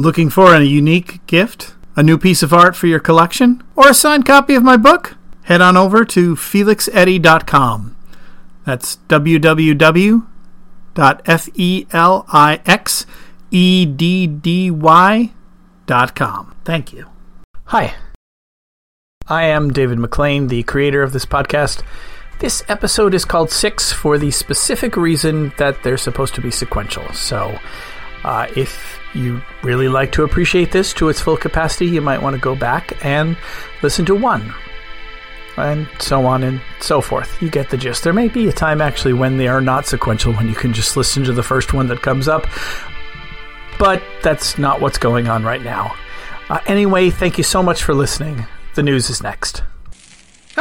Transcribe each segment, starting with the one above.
Looking for a unique gift? A new piece of art for your collection? Or a signed copy of my book? Head on over to felixeddy.com. That's www.felixeddy.com. Thank you. Hi. I am David McLean, the creator of this podcast. This episode is called Six for the specific reason that they're supposed to be sequential. So, uh, if you really like to appreciate this to its full capacity, you might want to go back and listen to one. And so on and so forth. You get the gist. There may be a time actually when they are not sequential, when you can just listen to the first one that comes up. But that's not what's going on right now. Uh, anyway, thank you so much for listening. The news is next.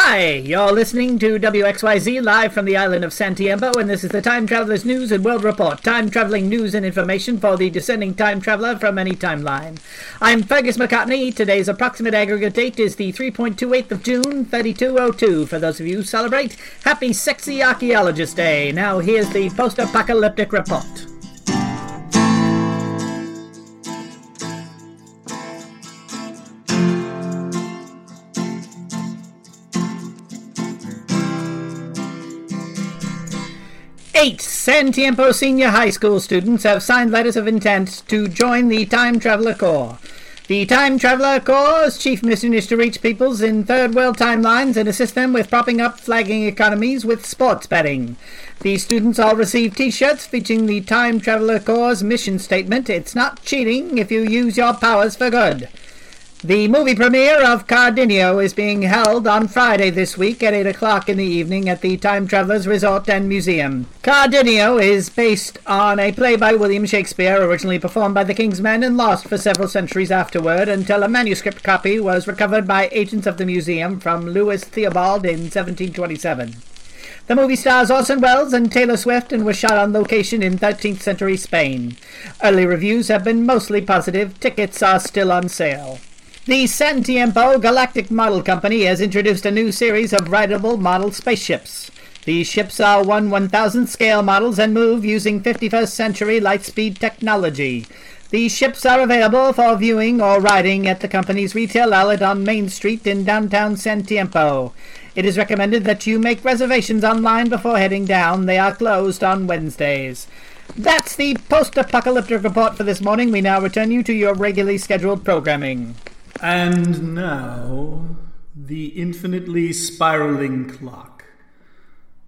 Hi, you're listening to WXYZ live from the island of San Tiempo, and this is the Time Traveler's News and World Report. Time traveling news and information for the descending time traveler from any timeline. I'm Fergus McCartney. Today's approximate aggregate date is the 3.28th of June, 3202. For those of you who celebrate, happy Sexy Archaeologist Day. Now here's the post apocalyptic report. Eight San Tiempo Senior High School students have signed letters of intent to join the Time Traveler Corps. The Time Traveler Corps' chief mission is to reach peoples in third world timelines and assist them with propping up flagging economies with sports betting. The students all receive t-shirts featuring the Time Traveler Corps' mission statement, It's not cheating if you use your powers for good. The movie premiere of Cardenio is being held on Friday this week at 8 o'clock in the evening at the Time Travelers Resort and Museum. Cardenio is based on a play by William Shakespeare, originally performed by the King's Men and lost for several centuries afterward until a manuscript copy was recovered by agents of the museum from Lewis Theobald in 1727. The movie stars Orson Welles and Taylor Swift and was shot on location in 13th century Spain. Early reviews have been mostly positive. Tickets are still on sale. The San Tiempo Galactic Model Company has introduced a new series of rideable model spaceships. These ships are 1 1000 scale models and move using 51st century lightspeed technology. These ships are available for viewing or riding at the company's retail outlet on Main Street in downtown San Tiempo. It is recommended that you make reservations online before heading down. They are closed on Wednesdays. That's the post apocalyptic report for this morning. We now return you to your regularly scheduled programming. And now, the infinitely spiraling clock.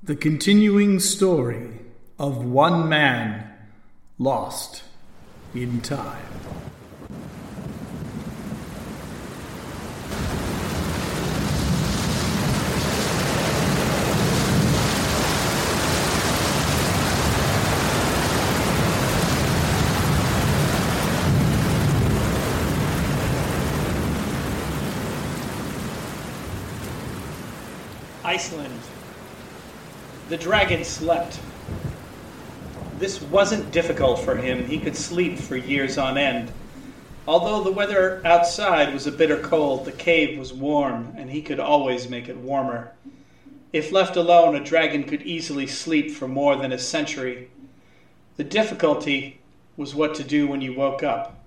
The continuing story of one man lost in time. Iceland. The dragon slept. This wasn't difficult for him. He could sleep for years on end. Although the weather outside was a bitter cold, the cave was warm, and he could always make it warmer. If left alone, a dragon could easily sleep for more than a century. The difficulty was what to do when you woke up.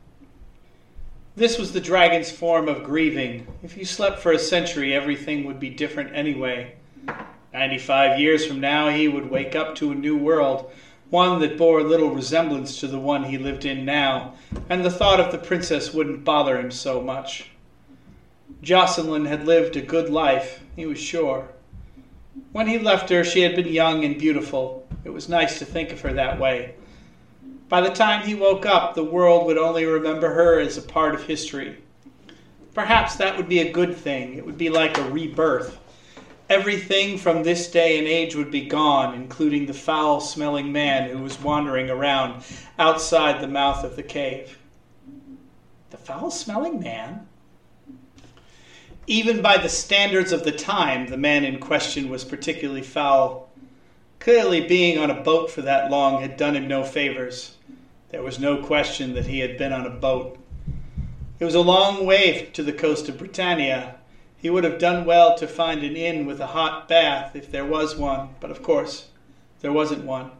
This was the dragon's form of grieving. If you slept for a century, everything would be different anyway. Ninety five years from now, he would wake up to a new world, one that bore little resemblance to the one he lived in now, and the thought of the princess wouldn't bother him so much. Jocelyn had lived a good life, he was sure. When he left her, she had been young and beautiful. It was nice to think of her that way. By the time he woke up, the world would only remember her as a part of history. Perhaps that would be a good thing. It would be like a rebirth. Everything from this day and age would be gone, including the foul smelling man who was wandering around outside the mouth of the cave. The foul smelling man? Even by the standards of the time, the man in question was particularly foul. Clearly, being on a boat for that long had done him no favors. There was no question that he had been on a boat. It was a long way to the coast of Britannia. He would have done well to find an inn with a hot bath if there was one, but of course there wasn't one.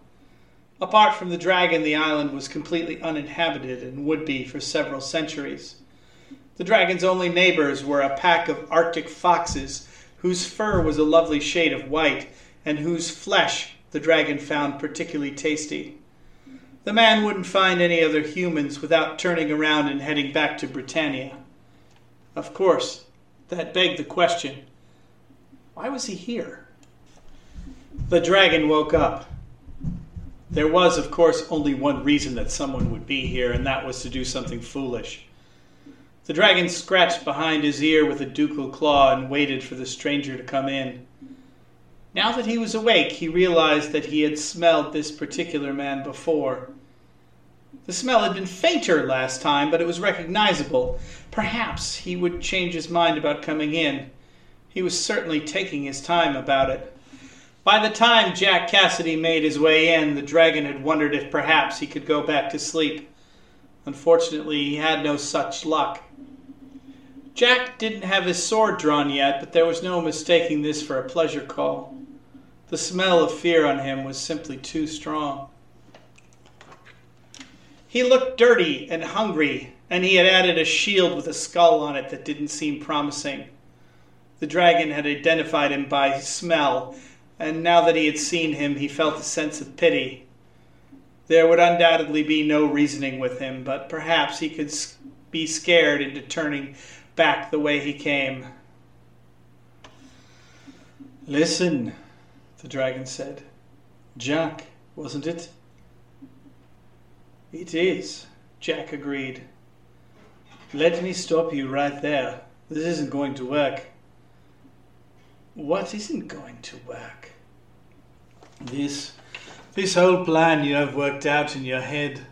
Apart from the dragon, the island was completely uninhabited and would be for several centuries. The dragon's only neighbors were a pack of Arctic foxes whose fur was a lovely shade of white and whose flesh the dragon found particularly tasty. The man wouldn't find any other humans without turning around and heading back to Britannia. Of course, that begged the question why was he here? The dragon woke up. There was, of course, only one reason that someone would be here, and that was to do something foolish. The dragon scratched behind his ear with a dew claw and waited for the stranger to come in. Now that he was awake, he realized that he had smelled this particular man before. The smell had been fainter last time, but it was recognizable. Perhaps he would change his mind about coming in. He was certainly taking his time about it. By the time Jack Cassidy made his way in, the dragon had wondered if perhaps he could go back to sleep. Unfortunately, he had no such luck. Jack didn't have his sword drawn yet, but there was no mistaking this for a pleasure call. The smell of fear on him was simply too strong. He looked dirty and hungry, and he had added a shield with a skull on it that didn't seem promising. The dragon had identified him by smell, and now that he had seen him, he felt a sense of pity. There would undoubtedly be no reasoning with him, but perhaps he could be scared into turning back the way he came. Listen, the dragon said. Jack, wasn't it? It is, Jack agreed. Let me stop you right there. This isn't going to work. What isn't going to work? This this whole plan you have worked out in your head.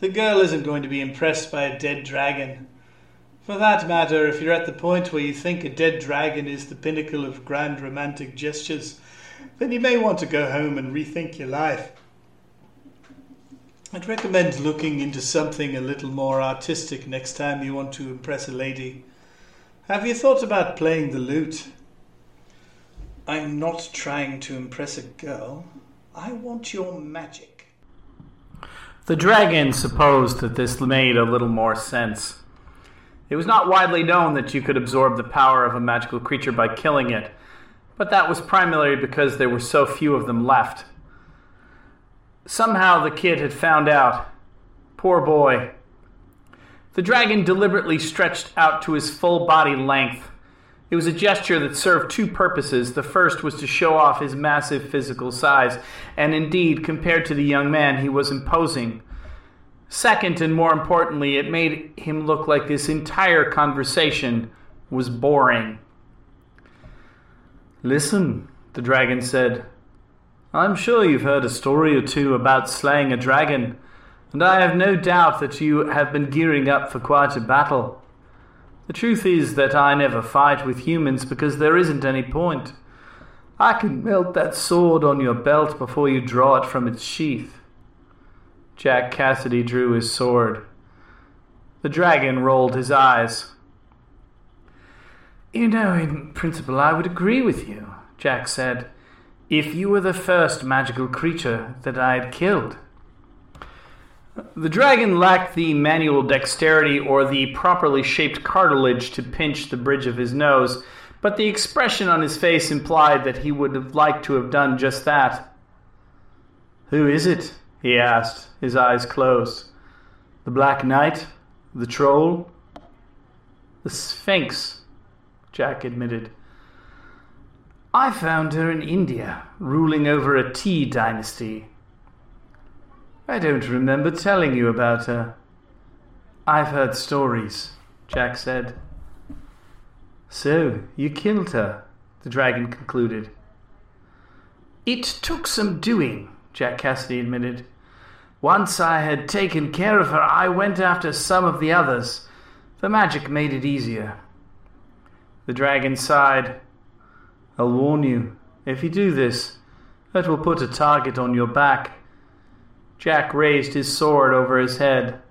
The girl isn't going to be impressed by a dead dragon. For that matter, if you're at the point where you think a dead dragon is the pinnacle of grand romantic gestures, then you may want to go home and rethink your life. I'd recommend looking into something a little more artistic next time you want to impress a lady. Have you thought about playing the lute? I'm not trying to impress a girl. I want your magic. The dragon supposed that this made a little more sense. It was not widely known that you could absorb the power of a magical creature by killing it, but that was primarily because there were so few of them left. Somehow the kid had found out. Poor boy. The dragon deliberately stretched out to his full body length. It was a gesture that served two purposes. The first was to show off his massive physical size, and indeed, compared to the young man, he was imposing. Second, and more importantly, it made him look like this entire conversation was boring. Listen, the dragon said. I'm sure you've heard a story or two about slaying a dragon, and I have no doubt that you have been gearing up for quite a battle. The truth is that I never fight with humans because there isn't any point. I can melt that sword on your belt before you draw it from its sheath. Jack Cassidy drew his sword. The dragon rolled his eyes. You know, in principle, I would agree with you, Jack said if you were the first magical creature that I had killed. The dragon lacked the manual dexterity or the properly shaped cartilage to pinch the bridge of his nose, but the expression on his face implied that he would have liked to have done just that. Who is it? he asked, his eyes closed. The Black Knight? The Troll? The Sphinx, Jack admitted. I found her in India, ruling over a tea dynasty. I don't remember telling you about her. I've heard stories, Jack said. So, you killed her, the dragon concluded. It took some doing, Jack Cassidy admitted. Once I had taken care of her, I went after some of the others. The magic made it easier. The dragon sighed. I'll warn you, if you do this, that will put a target on your back. Jack raised his sword over his head.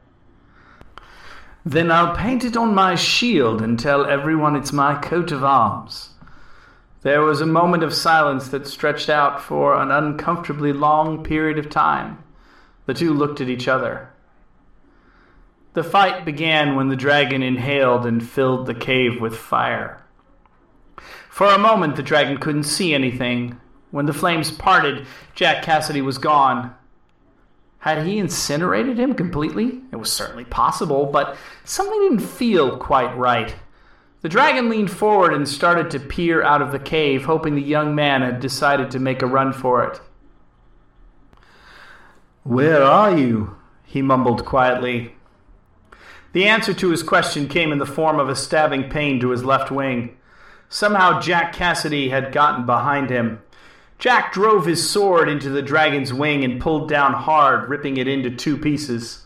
Then I'll paint it on my shield and tell everyone it's my coat of arms. There was a moment of silence that stretched out for an uncomfortably long period of time. The two looked at each other. The fight began when the dragon inhaled and filled the cave with fire. For a moment, the dragon couldn't see anything. When the flames parted, Jack Cassidy was gone. Had he incinerated him completely? It was certainly possible, but something didn't feel quite right. The dragon leaned forward and started to peer out of the cave, hoping the young man had decided to make a run for it. Where are you? he mumbled quietly. The answer to his question came in the form of a stabbing pain to his left wing. Somehow Jack Cassidy had gotten behind him. Jack drove his sword into the dragon's wing and pulled down hard, ripping it into two pieces.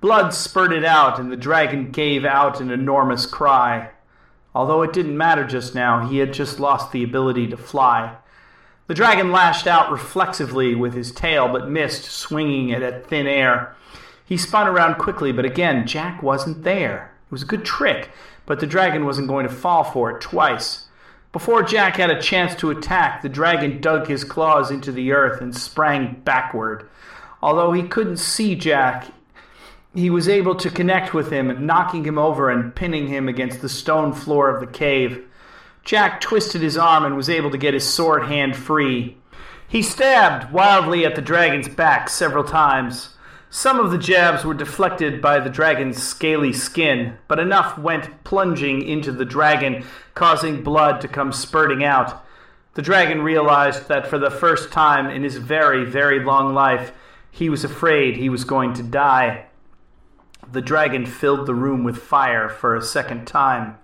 Blood spurted out, and the dragon gave out an enormous cry. Although it didn't matter just now, he had just lost the ability to fly. The dragon lashed out reflexively with his tail, but missed, swinging it at thin air. He spun around quickly, but again, Jack wasn't there. It was a good trick, but the dragon wasn't going to fall for it twice. Before Jack had a chance to attack, the dragon dug his claws into the earth and sprang backward. Although he couldn't see Jack, he was able to connect with him, knocking him over and pinning him against the stone floor of the cave. Jack twisted his arm and was able to get his sword hand free. He stabbed wildly at the dragon's back several times. Some of the jabs were deflected by the dragon's scaly skin, but enough went plunging into the dragon, causing blood to come spurting out. The dragon realized that for the first time in his very, very long life, he was afraid he was going to die. The dragon filled the room with fire for a second time.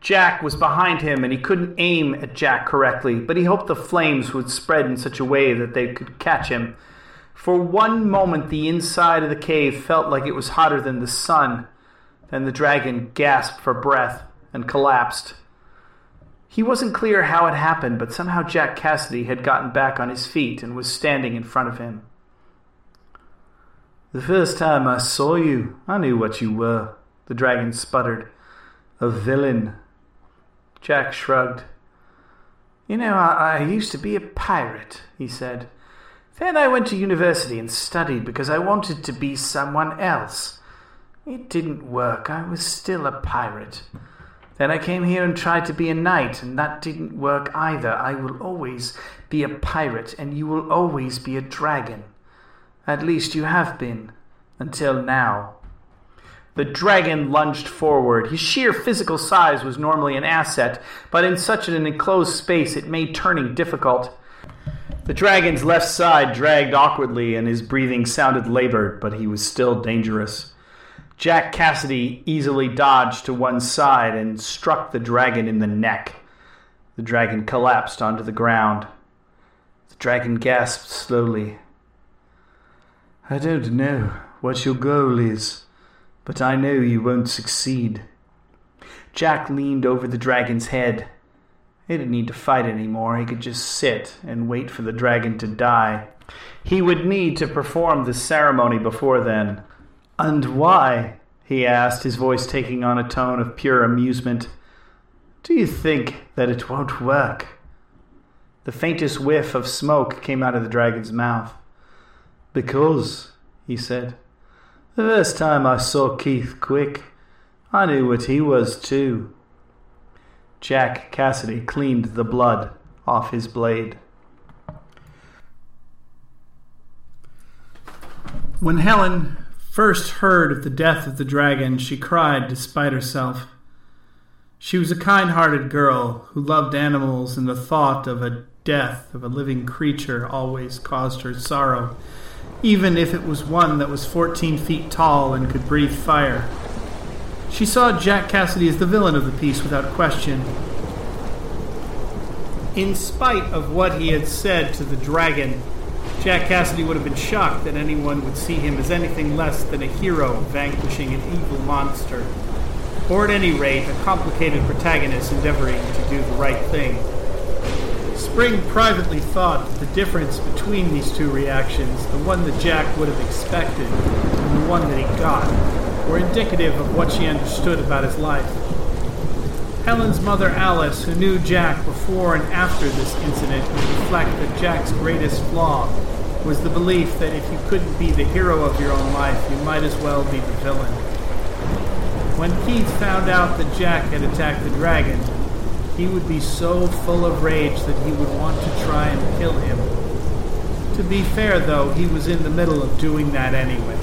Jack was behind him and he couldn't aim at Jack correctly, but he hoped the flames would spread in such a way that they could catch him. For one moment, the inside of the cave felt like it was hotter than the sun. Then the dragon gasped for breath and collapsed. He wasn't clear how it happened, but somehow Jack Cassidy had gotten back on his feet and was standing in front of him. The first time I saw you, I knew what you were, the dragon sputtered. A villain. Jack shrugged. You know, I, I used to be a pirate, he said. Then I went to university and studied because I wanted to be someone else. It didn't work. I was still a pirate. Then I came here and tried to be a knight, and that didn't work either. I will always be a pirate, and you will always be a dragon. At least you have been, until now. The dragon lunged forward. His sheer physical size was normally an asset, but in such an enclosed space it made turning difficult. The dragon's left side dragged awkwardly, and his breathing sounded labored, but he was still dangerous. Jack Cassidy easily dodged to one side and struck the dragon in the neck. The dragon collapsed onto the ground. The dragon gasped slowly. I don't know what your goal is, but I know you won't succeed. Jack leaned over the dragon's head. He didn't need to fight anymore. He could just sit and wait for the dragon to die. He would need to perform the ceremony before then. And why? he asked, his voice taking on a tone of pure amusement. Do you think that it won't work? The faintest whiff of smoke came out of the dragon's mouth. Because, he said, the first time I saw Keith Quick, I knew what he was too. Jack Cassidy cleaned the blood off his blade. When Helen first heard of the death of the dragon, she cried despite herself. She was a kind hearted girl who loved animals, and the thought of a death of a living creature always caused her sorrow even if it was one that was 14 feet tall and could breathe fire. She saw Jack Cassidy as the villain of the piece without question. In spite of what he had said to the dragon, Jack Cassidy would have been shocked that anyone would see him as anything less than a hero vanquishing an evil monster, or at any rate, a complicated protagonist endeavoring to do the right thing. Spring privately thought that the difference between these two reactions, the one that Jack would have expected and the one that he got, were indicative of what she understood about his life. Helen's mother Alice, who knew Jack before and after this incident, would reflect that Jack's greatest flaw was the belief that if you couldn't be the hero of your own life, you might as well be the villain. When Keith found out that Jack had attacked the dragon, he would be so full of rage that he would want to try and kill him. To be fair, though, he was in the middle of doing that anyway.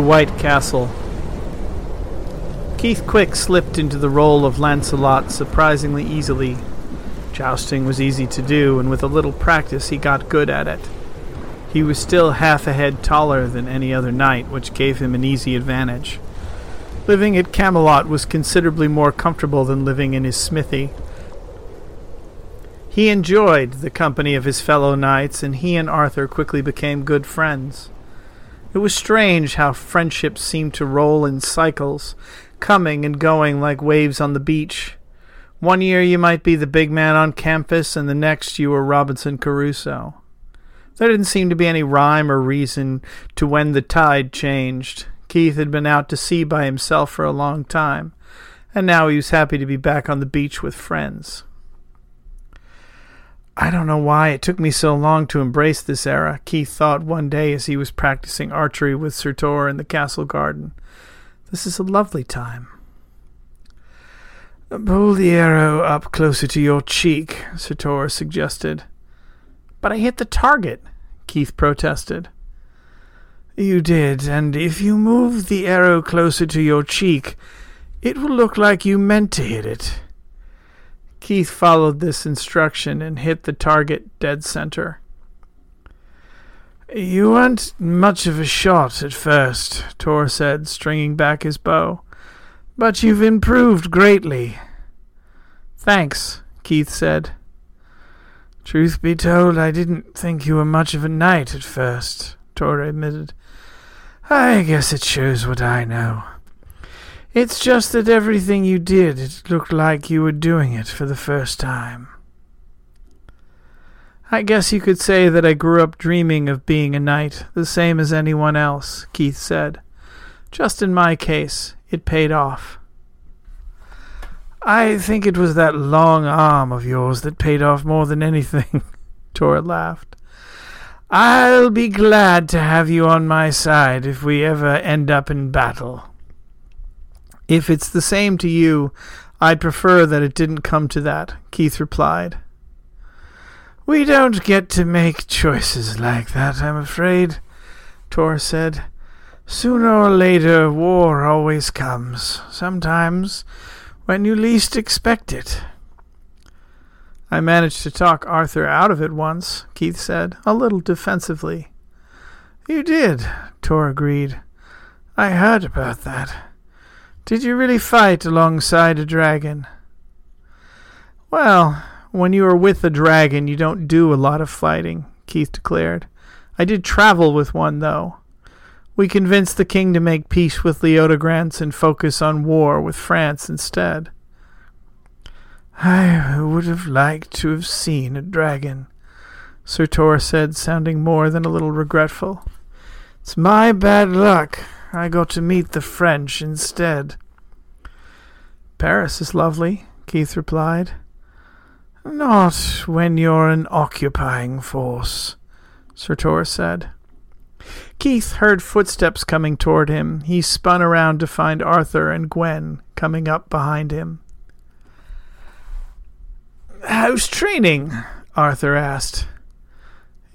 The White Castle. Keith Quick slipped into the role of Lancelot surprisingly easily. Jousting was easy to do, and with a little practice he got good at it. He was still half a head taller than any other knight, which gave him an easy advantage. Living at Camelot was considerably more comfortable than living in his smithy. He enjoyed the company of his fellow knights, and he and Arthur quickly became good friends. It was strange how friendships seemed to roll in cycles, coming and going like waves on the beach. One year you might be the big man on campus, and the next you were Robinson Crusoe. There didn't seem to be any rhyme or reason to when the tide changed. Keith had been out to sea by himself for a long time, and now he was happy to be back on the beach with friends. I don't know why it took me so long to embrace this era, Keith thought one day as he was practicing archery with Sir Tor in the castle garden. This is a lovely time. Pull the arrow up closer to your cheek, Sir Tor suggested. But I hit the target, Keith protested. You did, and if you move the arrow closer to your cheek, it will look like you meant to hit it. Keith followed this instruction and hit the target dead center. You weren't much of a shot at first, Tor said, stringing back his bow. But you've improved greatly. Thanks, Keith said. Truth be told, I didn't think you were much of a knight at first, Tor admitted. I guess it shows what I know. It's just that everything you did, it looked like you were doing it for the first time. I guess you could say that I grew up dreaming of being a knight, the same as anyone else, Keith said. Just in my case, it paid off. I think it was that long arm of yours that paid off more than anything, Tor laughed. I'll be glad to have you on my side if we ever end up in battle. If it's the same to you, I'd prefer that it didn't come to that, Keith replied. We don't get to make choices like that, I'm afraid, Tor said. Sooner or later, war always comes, sometimes when you least expect it. I managed to talk Arthur out of it once, Keith said, a little defensively. You did, Tor agreed. I heard about that. Did you really fight alongside a dragon? Well, when you are with a dragon, you don't do a lot of fighting, Keith declared. I did travel with one, though. We convinced the king to make peace with Leodegrance and focus on war with France instead. I would have liked to have seen a dragon, Sir Tor said, sounding more than a little regretful. It's my bad luck. I go to meet the French instead. Paris is lovely, Keith replied. Not when you're an occupying force, Sir Tor said. Keith heard footsteps coming toward him. He spun around to find Arthur and Gwen coming up behind him. How's training? Arthur asked.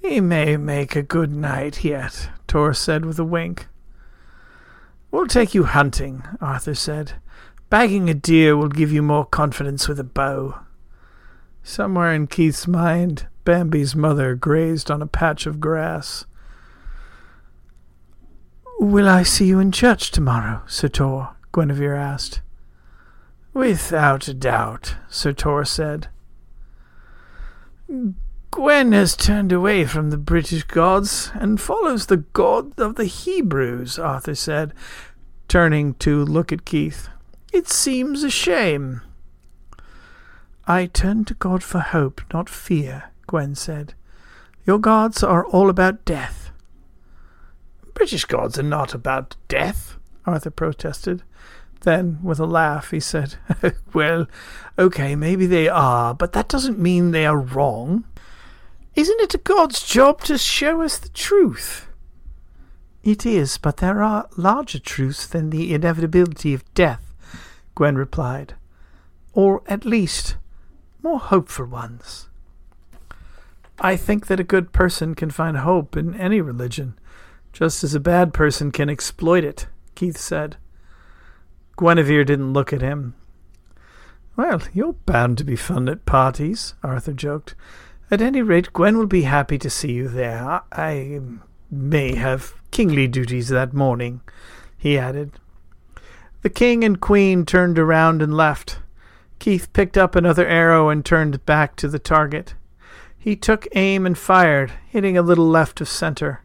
He may make a good knight yet, Tor said with a wink. We'll take you hunting, Arthur said. Bagging a deer will give you more confidence with a bow. Somewhere in Keith's mind, Bambi's mother grazed on a patch of grass. Will I see you in church tomorrow, Sir Tor? Guinevere asked. Without a doubt, Sir Tor said. Gwen has turned away from the British gods and follows the god of the Hebrews, Arthur said, turning to look at Keith. It seems a shame. I turn to God for hope, not fear, Gwen said. Your gods are all about death. British gods are not about death, Arthur protested. Then, with a laugh, he said, Well, okay, maybe they are, but that doesn't mean they are wrong. Isn't it a God's job to show us the truth? It is, but there are larger truths than the inevitability of death, Gwen replied. Or, at least, more hopeful ones. I think that a good person can find hope in any religion, just as a bad person can exploit it, Keith said. Guinevere didn't look at him. Well, you're bound to be fun at parties, Arthur joked. At any rate, Gwen will be happy to see you there. I may have kingly duties that morning, he added. The king and queen turned around and left. Keith picked up another arrow and turned back to the target. He took aim and fired, hitting a little left of center.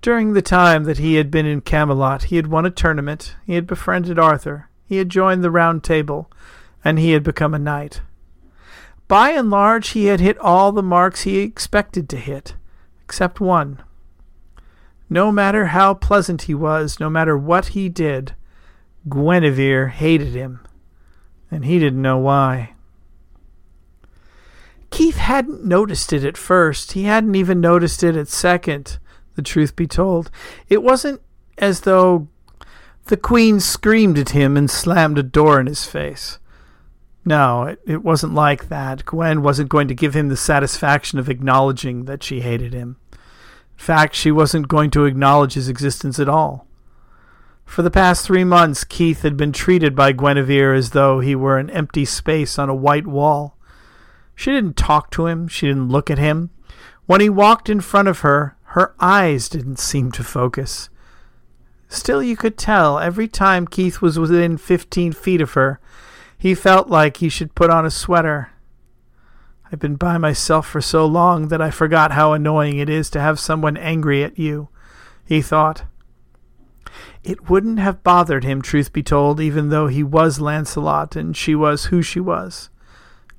During the time that he had been in Camelot, he had won a tournament, he had befriended Arthur, he had joined the Round Table, and he had become a knight. By and large, he had hit all the marks he expected to hit, except one. No matter how pleasant he was, no matter what he did, Guinevere hated him, and he didn't know why. Keith hadn't noticed it at first. He hadn't even noticed it at second the truth be told. It wasn't as though the Queen screamed at him and slammed a door in his face. No, it, it wasn't like that. Gwen wasn't going to give him the satisfaction of acknowledging that she hated him. In fact, she wasn't going to acknowledge his existence at all. For the past three months, Keith had been treated by Guinevere as though he were an empty space on a white wall. She didn't talk to him, she didn't look at him. When he walked in front of her, her eyes didn't seem to focus. Still, you could tell every time Keith was within fifteen feet of her, he felt like he should put on a sweater. I've been by myself for so long that I forgot how annoying it is to have someone angry at you, he thought. It wouldn't have bothered him, truth be told, even though he was Lancelot and she was who she was.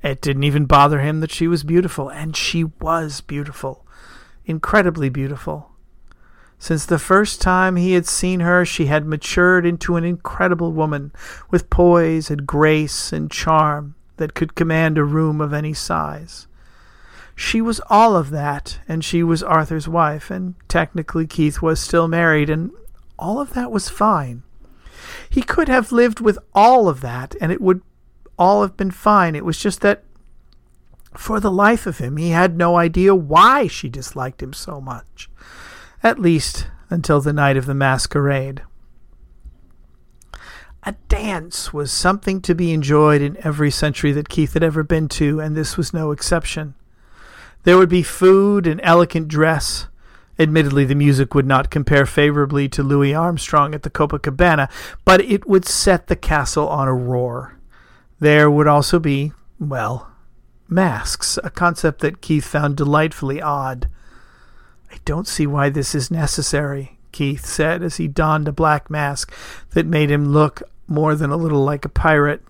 It didn't even bother him that she was beautiful, and she was beautiful incredibly beautiful. Since the first time he had seen her, she had matured into an incredible woman, with poise and grace and charm that could command a room of any size. She was all of that, and she was Arthur's wife, and technically Keith was still married, and all of that was fine. He could have lived with all of that, and it would all have been fine. It was just that for the life of him, he had no idea why she disliked him so much, at least until the night of the masquerade. A dance was something to be enjoyed in every century that Keith had ever been to, and this was no exception. There would be food and elegant dress. Admittedly, the music would not compare favorably to Louis Armstrong at the Copacabana, but it would set the castle on a roar. There would also be, well, masks, a concept that Keith found delightfully odd. I don't see why this is necessary, Keith said as he donned a black mask that made him look more than a little like a pirate.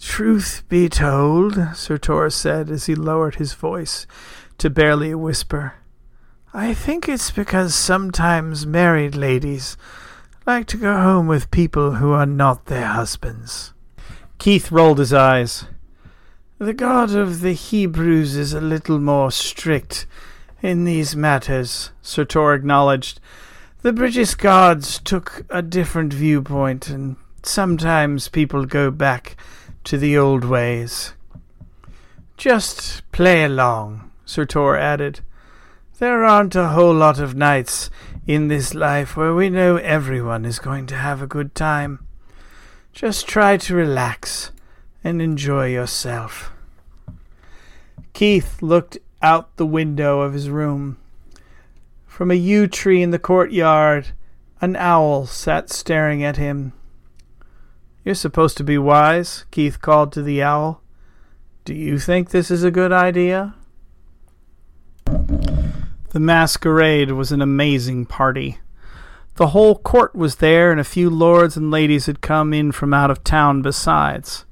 Truth be told, Sir Tor said as he lowered his voice to barely a whisper, I think it's because sometimes married ladies like to go home with people who are not their husbands. Keith rolled his eyes. The God of the Hebrews is a little more strict in these matters, Sir Tor acknowledged. The British guards took a different viewpoint, and sometimes people go back to the old ways. Just play along, Sir Tor added. There aren't a whole lot of nights in this life where we know everyone is going to have a good time. Just try to relax and enjoy yourself. Keith looked out the window of his room. From a yew tree in the courtyard, an owl sat staring at him. You're supposed to be wise, Keith called to the owl. Do you think this is a good idea? The masquerade was an amazing party. The whole court was there, and a few lords and ladies had come in from out of town besides.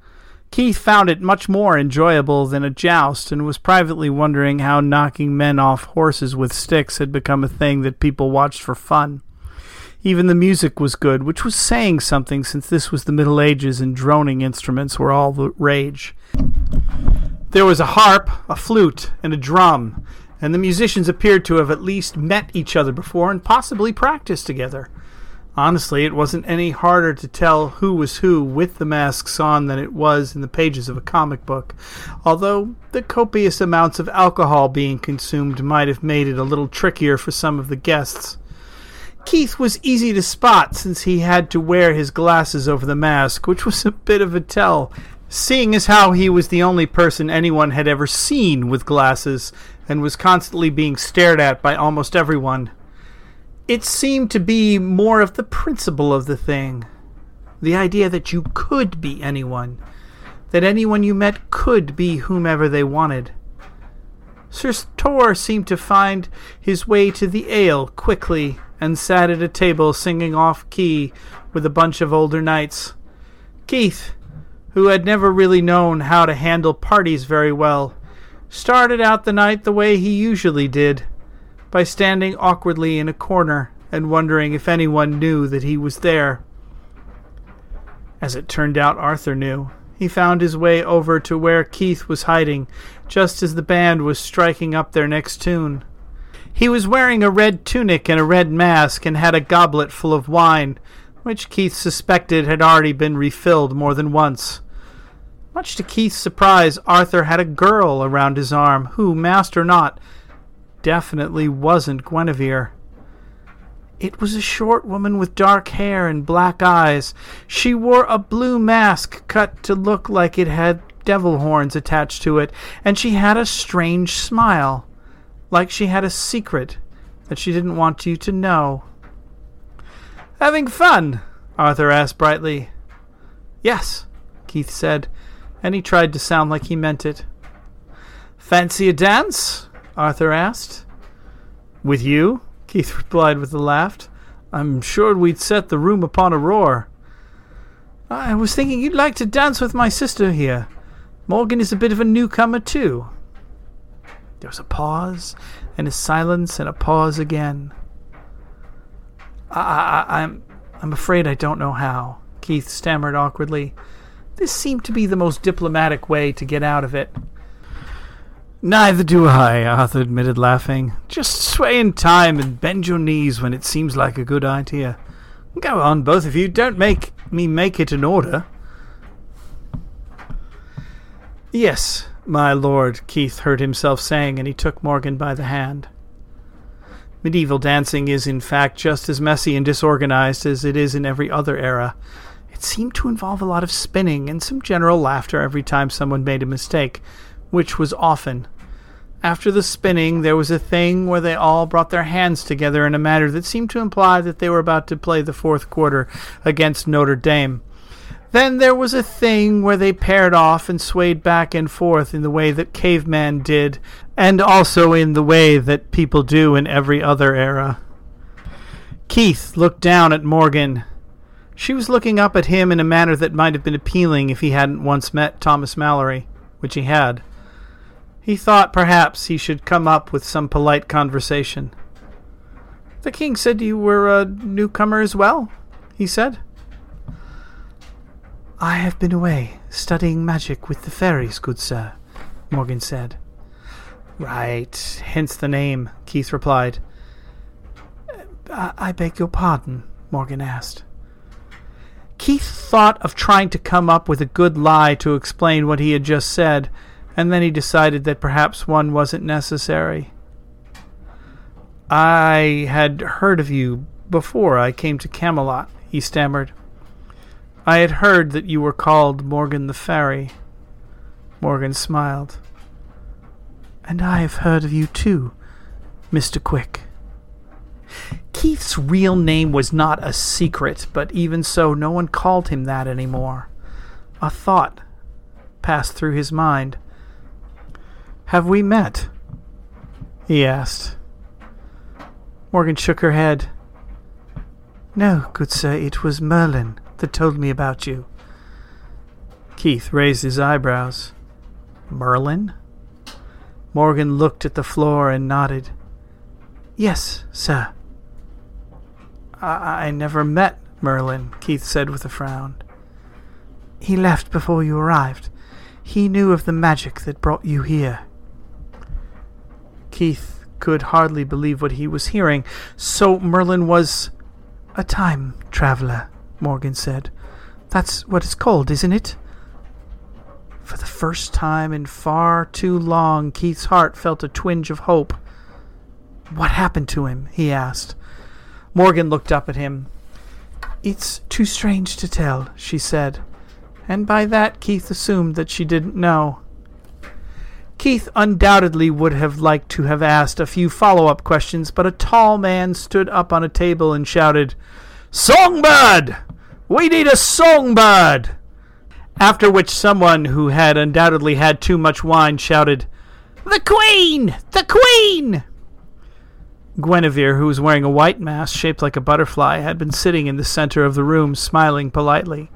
Keith found it much more enjoyable than a joust, and was privately wondering how knocking men off horses with sticks had become a thing that people watched for fun. Even the music was good, which was saying something since this was the Middle Ages and droning instruments were all the rage. There was a harp, a flute, and a drum, and the musicians appeared to have at least met each other before and possibly practiced together. Honestly, it wasn't any harder to tell who was who with the masks on than it was in the pages of a comic book, although the copious amounts of alcohol being consumed might have made it a little trickier for some of the guests. Keith was easy to spot since he had to wear his glasses over the mask, which was a bit of a tell, seeing as how he was the only person anyone had ever seen with glasses and was constantly being stared at by almost everyone. It seemed to be more of the principle of the thing the idea that you could be anyone, that anyone you met could be whomever they wanted. Sir Tor seemed to find his way to the ale quickly and sat at a table singing off key with a bunch of older knights. Keith, who had never really known how to handle parties very well, started out the night the way he usually did, by standing awkwardly in a corner and wondering if anyone knew that he was there. As it turned out, Arthur knew. He found his way over to where Keith was hiding, just as the band was striking up their next tune. He was wearing a red tunic and a red mask, and had a goblet full of wine, which Keith suspected had already been refilled more than once. Much to Keith's surprise, Arthur had a girl around his arm, who, masked or not, definitely wasn't Guinevere. It was a short woman with dark hair and black eyes. She wore a blue mask cut to look like it had devil horns attached to it, and she had a strange smile, like she had a secret that she didn't want you to know. Having fun? Arthur asked brightly. Yes, Keith said, and he tried to sound like he meant it. Fancy a dance? Arthur asked. With you? Keith replied with a laugh. I'm sure we'd set the room upon a roar. I was thinking you'd like to dance with my sister here. Morgan is a bit of a newcomer, too. There was a pause, and a silence, and a pause again. I, I, I'm, I'm afraid I don't know how, Keith stammered awkwardly. This seemed to be the most diplomatic way to get out of it. Neither do I, Arthur admitted, laughing. Just sway in time and bend your knees when it seems like a good idea. Go on, both of you. Don't make me make it an order. Yes, my lord, Keith heard himself saying, and he took Morgan by the hand. Medieval dancing is, in fact, just as messy and disorganized as it is in every other era. It seemed to involve a lot of spinning and some general laughter every time someone made a mistake, which was often. After the spinning, there was a thing where they all brought their hands together in a manner that seemed to imply that they were about to play the fourth quarter against Notre Dame. Then there was a thing where they paired off and swayed back and forth in the way that caveman did, and also in the way that people do in every other era. Keith looked down at Morgan. She was looking up at him in a manner that might have been appealing if he hadn't once met Thomas Malory, which he had. He thought perhaps he should come up with some polite conversation. The king said you were a newcomer as well, he said. I have been away, studying magic with the fairies, good sir, Morgan said. Right, hence the name, Keith replied. I, I beg your pardon, Morgan asked. Keith thought of trying to come up with a good lie to explain what he had just said, and then he decided that perhaps one wasn't necessary. I had heard of you before I came to Camelot, he stammered. I had heard that you were called Morgan the Fairy. Morgan smiled. And I have heard of you too, Mr. Quick. Keith's real name was not a secret, but even so, no one called him that anymore. A thought passed through his mind. Have we met? he asked. Morgan shook her head. No, good sir, it was Merlin that told me about you. Keith raised his eyebrows. Merlin? Morgan looked at the floor and nodded. Yes, sir. I, I never met Merlin, Keith said with a frown. He left before you arrived. He knew of the magic that brought you here. Keith could hardly believe what he was hearing. So Merlin was a time traveler, Morgan said. That's what it's called, isn't it? For the first time in far too long, Keith's heart felt a twinge of hope. What happened to him? he asked. Morgan looked up at him. It's too strange to tell, she said, and by that Keith assumed that she didn't know. Keith undoubtedly would have liked to have asked a few follow up questions, but a tall man stood up on a table and shouted, Songbird! We need a songbird! After which someone who had undoubtedly had too much wine shouted, The Queen! The Queen! Guinevere, who was wearing a white mask shaped like a butterfly, had been sitting in the center of the room, smiling politely.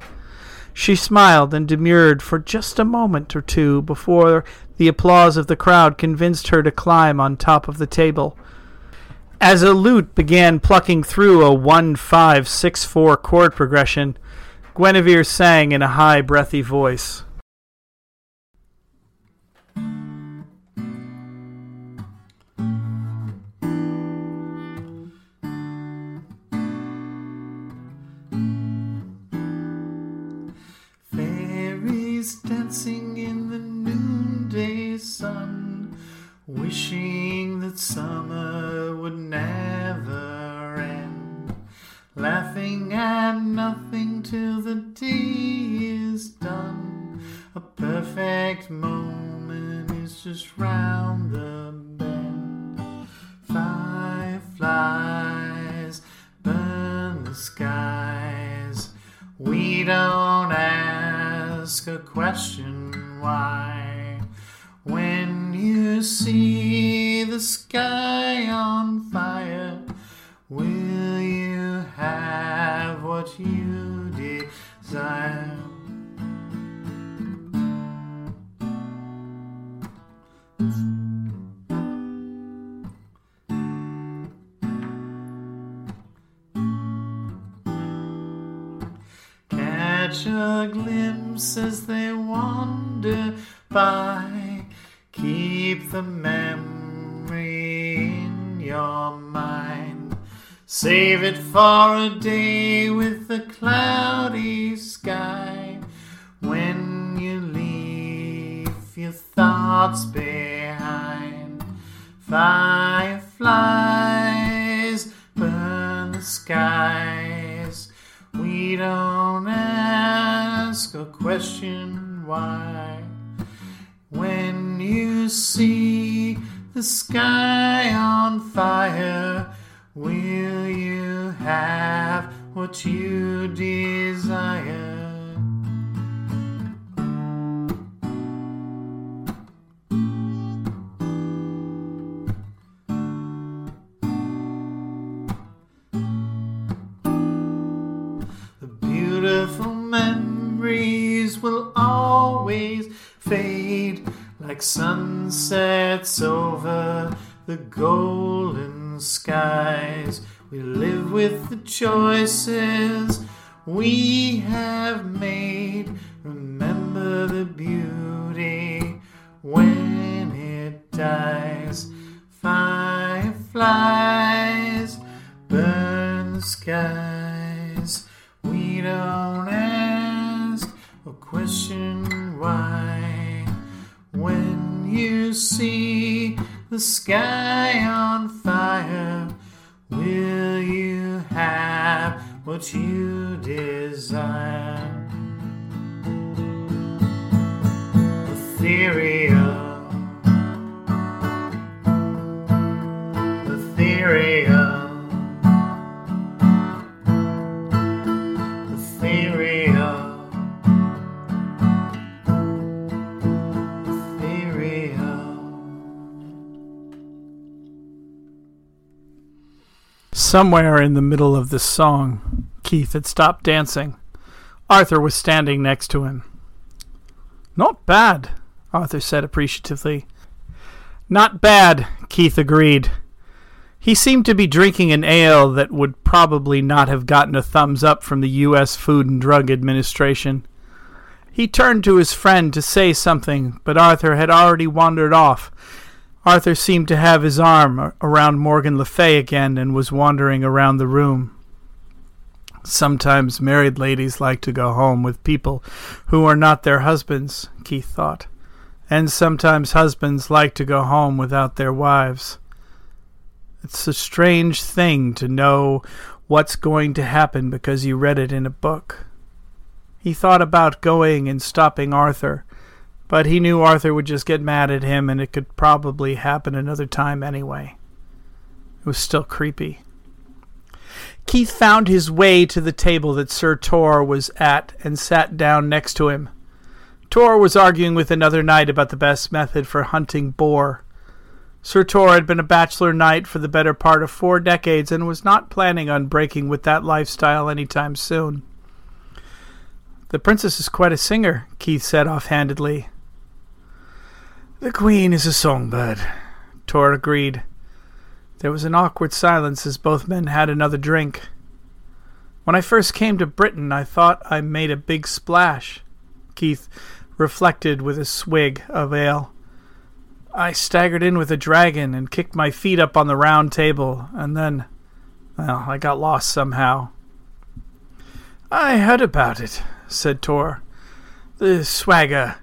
She smiled and demurred for just a moment or two before the applause of the crowd convinced her to climb on top of the table. As a lute began plucking through a 1 5 6 4 chord progression, Guinevere sang in a high, breathy voice. Wishing that summer Save it for a day with the cloudy sky. When you leave your thoughts behind, fireflies burn the skies. We don't ask a question why. When you see the sky on what you desire? The beautiful memories will always fade like sunsets over the golden with the choices we have Somewhere in the middle of this song, Keith had stopped dancing. Arthur was standing next to him. Not bad, Arthur said appreciatively. Not bad, Keith agreed. He seemed to be drinking an ale that would probably not have gotten a thumbs up from the U.S. Food and Drug Administration. He turned to his friend to say something, but Arthur had already wandered off. Arthur seemed to have his arm around Morgan Le Fay again and was wandering around the room. Sometimes married ladies like to go home with people who are not their husbands, Keith thought. And sometimes husbands like to go home without their wives. It's a strange thing to know what's going to happen because you read it in a book. He thought about going and stopping Arthur, but he knew Arthur would just get mad at him and it could probably happen another time anyway. It was still creepy. Keith found his way to the table that Sir Tor was at and sat down next to him. Tor was arguing with another knight about the best method for hunting boar. Sir Tor had been a bachelor knight for the better part of four decades and was not planning on breaking with that lifestyle any time soon. The princess is quite a singer, Keith said offhandedly. The queen is a songbird, Tor agreed. There was an awkward silence as both men had another drink. When I first came to Britain, I thought I made a big splash, Keith reflected with a swig of ale. I staggered in with a dragon and kicked my feet up on the round table, and then, well, I got lost somehow. I heard about it, said Tor. The swagger,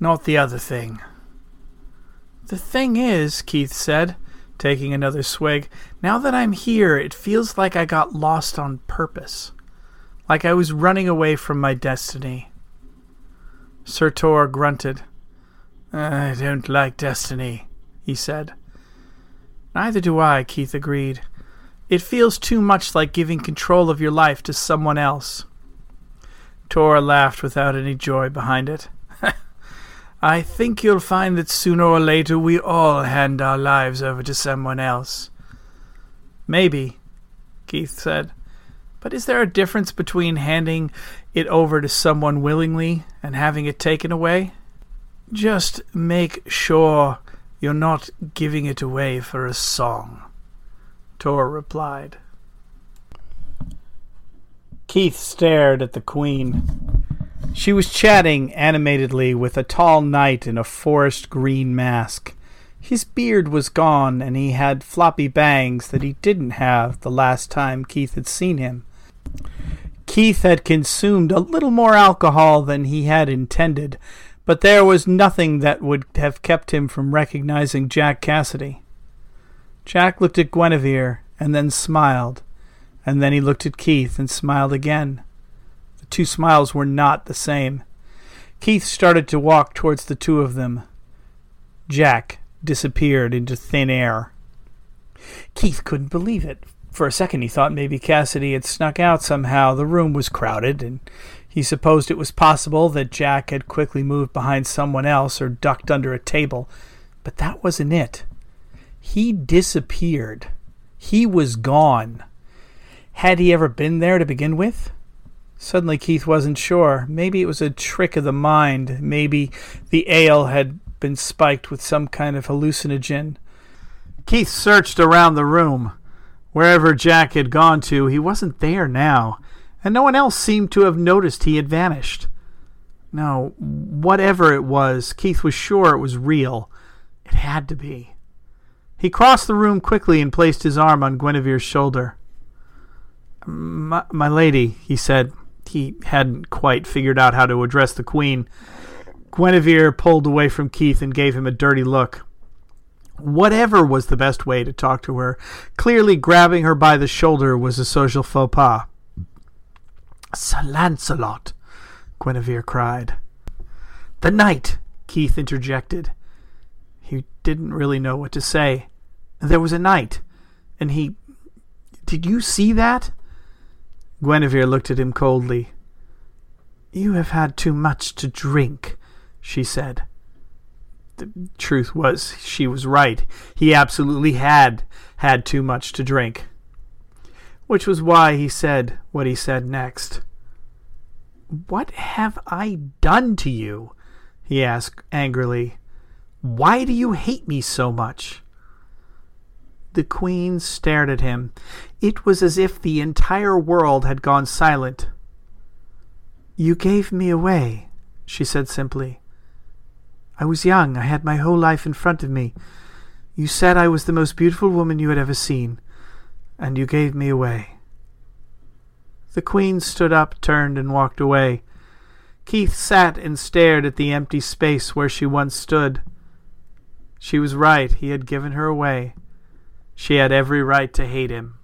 not the other thing. The thing is, Keith said, taking another swig, now that I'm here, it feels like I got lost on purpose. Like I was running away from my destiny. Sir Tor grunted. I don't like destiny, he said. Neither do I, Keith agreed. It feels too much like giving control of your life to someone else. Tor laughed without any joy behind it. I think you'll find that sooner or later we all hand our lives over to someone else. Maybe, Keith said. But is there a difference between handing it over to someone willingly and having it taken away? Just make sure you're not giving it away for a song, Tor replied. Keith stared at the queen. She was chatting animatedly with a tall knight in a forest green mask. His beard was gone, and he had floppy bangs that he didn't have the last time Keith had seen him. Keith had consumed a little more alcohol than he had intended, but there was nothing that would have kept him from recognizing Jack Cassidy. Jack looked at Guinevere and then smiled, and then he looked at Keith and smiled again. The two smiles were not the same. Keith started to walk towards the two of them. Jack disappeared into thin air. Keith couldn't believe it. For a second he thought maybe Cassidy had snuck out somehow. The room was crowded, and he supposed it was possible that Jack had quickly moved behind someone else or ducked under a table. But that wasn't it. He disappeared. He was gone. Had he ever been there to begin with? Suddenly Keith wasn't sure. Maybe it was a trick of the mind. Maybe the ale had been spiked with some kind of hallucinogen. Keith searched around the room. Wherever Jack had gone to, he wasn't there now, and no one else seemed to have noticed he had vanished. No, whatever it was, Keith was sure it was real. It had to be. He crossed the room quickly and placed his arm on Guinevere's shoulder. My, my lady, he said. He hadn't quite figured out how to address the queen. Guinevere pulled away from Keith and gave him a dirty look. Whatever was the best way to talk to her, clearly grabbing her by the shoulder was a social faux pas. Sir Lancelot, Guinevere cried. The knight, Keith interjected. He didn't really know what to say. There was a knight. And he. Did you see that? Guinevere looked at him coldly. You have had too much to drink, she said. The truth was, she was right. He absolutely had had too much to drink. Which was why he said what he said next. What have I done to you? he asked angrily. Why do you hate me so much? The queen stared at him. It was as if the entire world had gone silent. You gave me away, she said simply. I was young. I had my whole life in front of me. You said I was the most beautiful woman you had ever seen, and you gave me away. The queen stood up, turned, and walked away. Keith sat and stared at the empty space where she once stood. She was right. He had given her away. She had every right to hate him.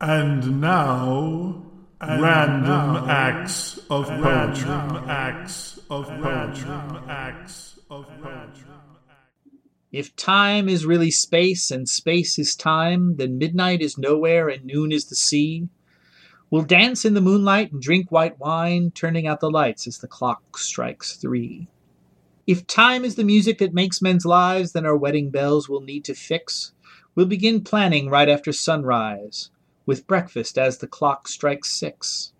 And now, random acts of poetry. Random acts of poetry. Random acts of poetry. If time is really space and space is time, then midnight is nowhere and noon is the sea. We'll dance in the moonlight and drink white wine, turning out the lights as the clock strikes three. If time is the music that makes men's lives, then our wedding bells we'll need to fix. We'll begin planning right after sunrise, with breakfast as the clock strikes six.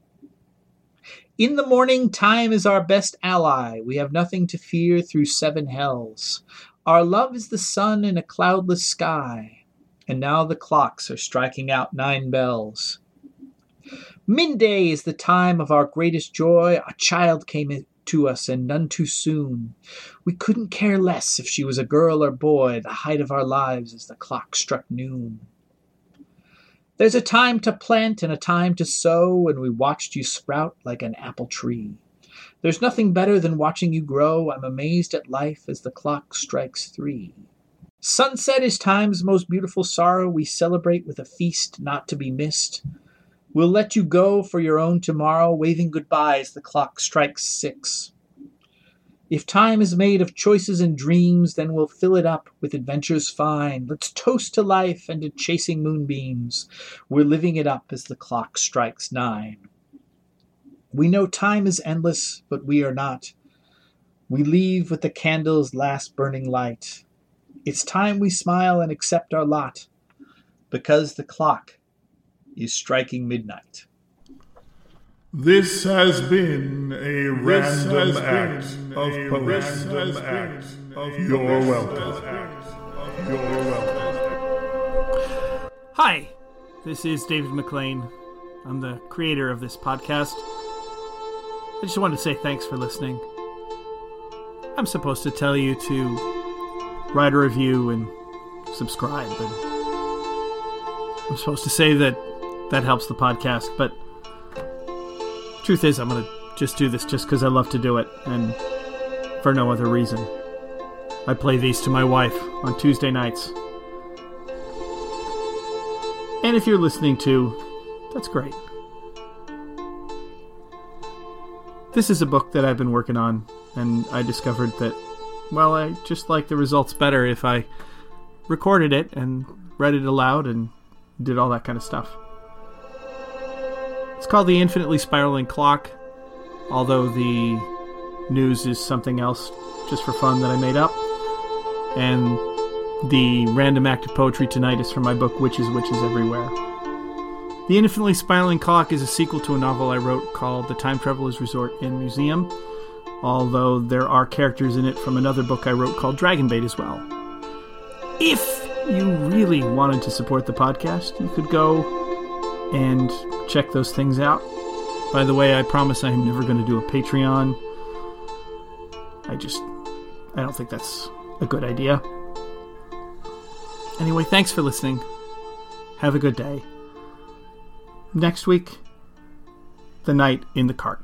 In the morning, time is our best ally. We have nothing to fear through seven hells. Our love is the sun in a cloudless sky. And now the clocks are striking out nine bells. Midday is the time of our greatest joy. A child came to us, and none too soon. We couldn't care less if she was a girl or boy. The height of our lives is the clock struck noon. There's a time to plant and a time to sow, and we watched you sprout like an apple tree. There's nothing better than watching you grow. I'm amazed at life as the clock strikes three. Sunset is time's most beautiful sorrow. We celebrate with a feast not to be missed. We'll let you go for your own tomorrow, waving goodbye as the clock strikes six. If time is made of choices and dreams, then we'll fill it up with adventures fine. Let's toast to life and to chasing moonbeams. We're living it up as the clock strikes nine. We know time is endless, but we are not. We leave with the candle's last burning light. It's time we smile and accept our lot, because the clock is striking midnight. This has been a random act of random act of You're welcome. You're welcome. Hi, this is David McLean. I'm the creator of this podcast. I just wanted to say thanks for listening. I'm supposed to tell you to write a review and subscribe, and I'm supposed to say that that helps the podcast. But truth is, I'm gonna just do this just because I love to do it, and for no other reason. I play these to my wife on Tuesday nights. And if you're listening to, that's great. This is a book that I've been working on, and I discovered that, well, I just like the results better if I recorded it and read it aloud and did all that kind of stuff. It's called The Infinitely Spiraling Clock, although the news is something else just for fun that I made up. And the random act of poetry tonight is from my book Witches, Witches Everywhere. The Infinitely Spiraling Clock is a sequel to a novel I wrote called The Time Traveler's Resort and Museum, although there are characters in it from another book I wrote called Dragonbait as well. If you really wanted to support the podcast, you could go and check those things out. By the way, I promise I'm never going to do a Patreon. I just, I don't think that's a good idea. Anyway, thanks for listening. Have a good day. Next week, The Knight in the Cart.